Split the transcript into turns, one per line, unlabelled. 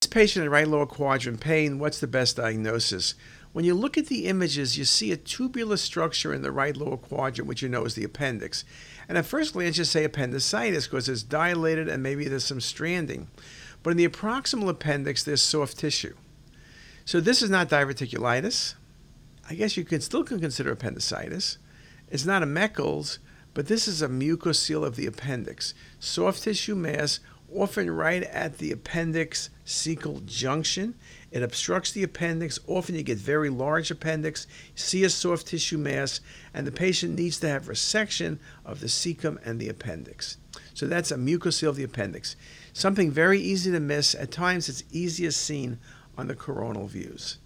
This patient in right lower quadrant pain, what's the best diagnosis? When you look at the images, you see a tubular structure in the right lower quadrant, which you know is the appendix. And at first glance, you say appendicitis because it's dilated and maybe there's some stranding. But in the proximal appendix, there's soft tissue. So this is not diverticulitis. I guess you could still consider appendicitis. It's not a Meckel's, but this is a mucocele of the appendix. Soft tissue mass, often right at the appendix cecal junction. It obstructs the appendix. Often you get very large appendix, see a soft tissue mass, and the patient needs to have resection of the cecum and the appendix. So that's a mucocele of the appendix. Something very easy to miss. At times it's easiest seen on the coronal views.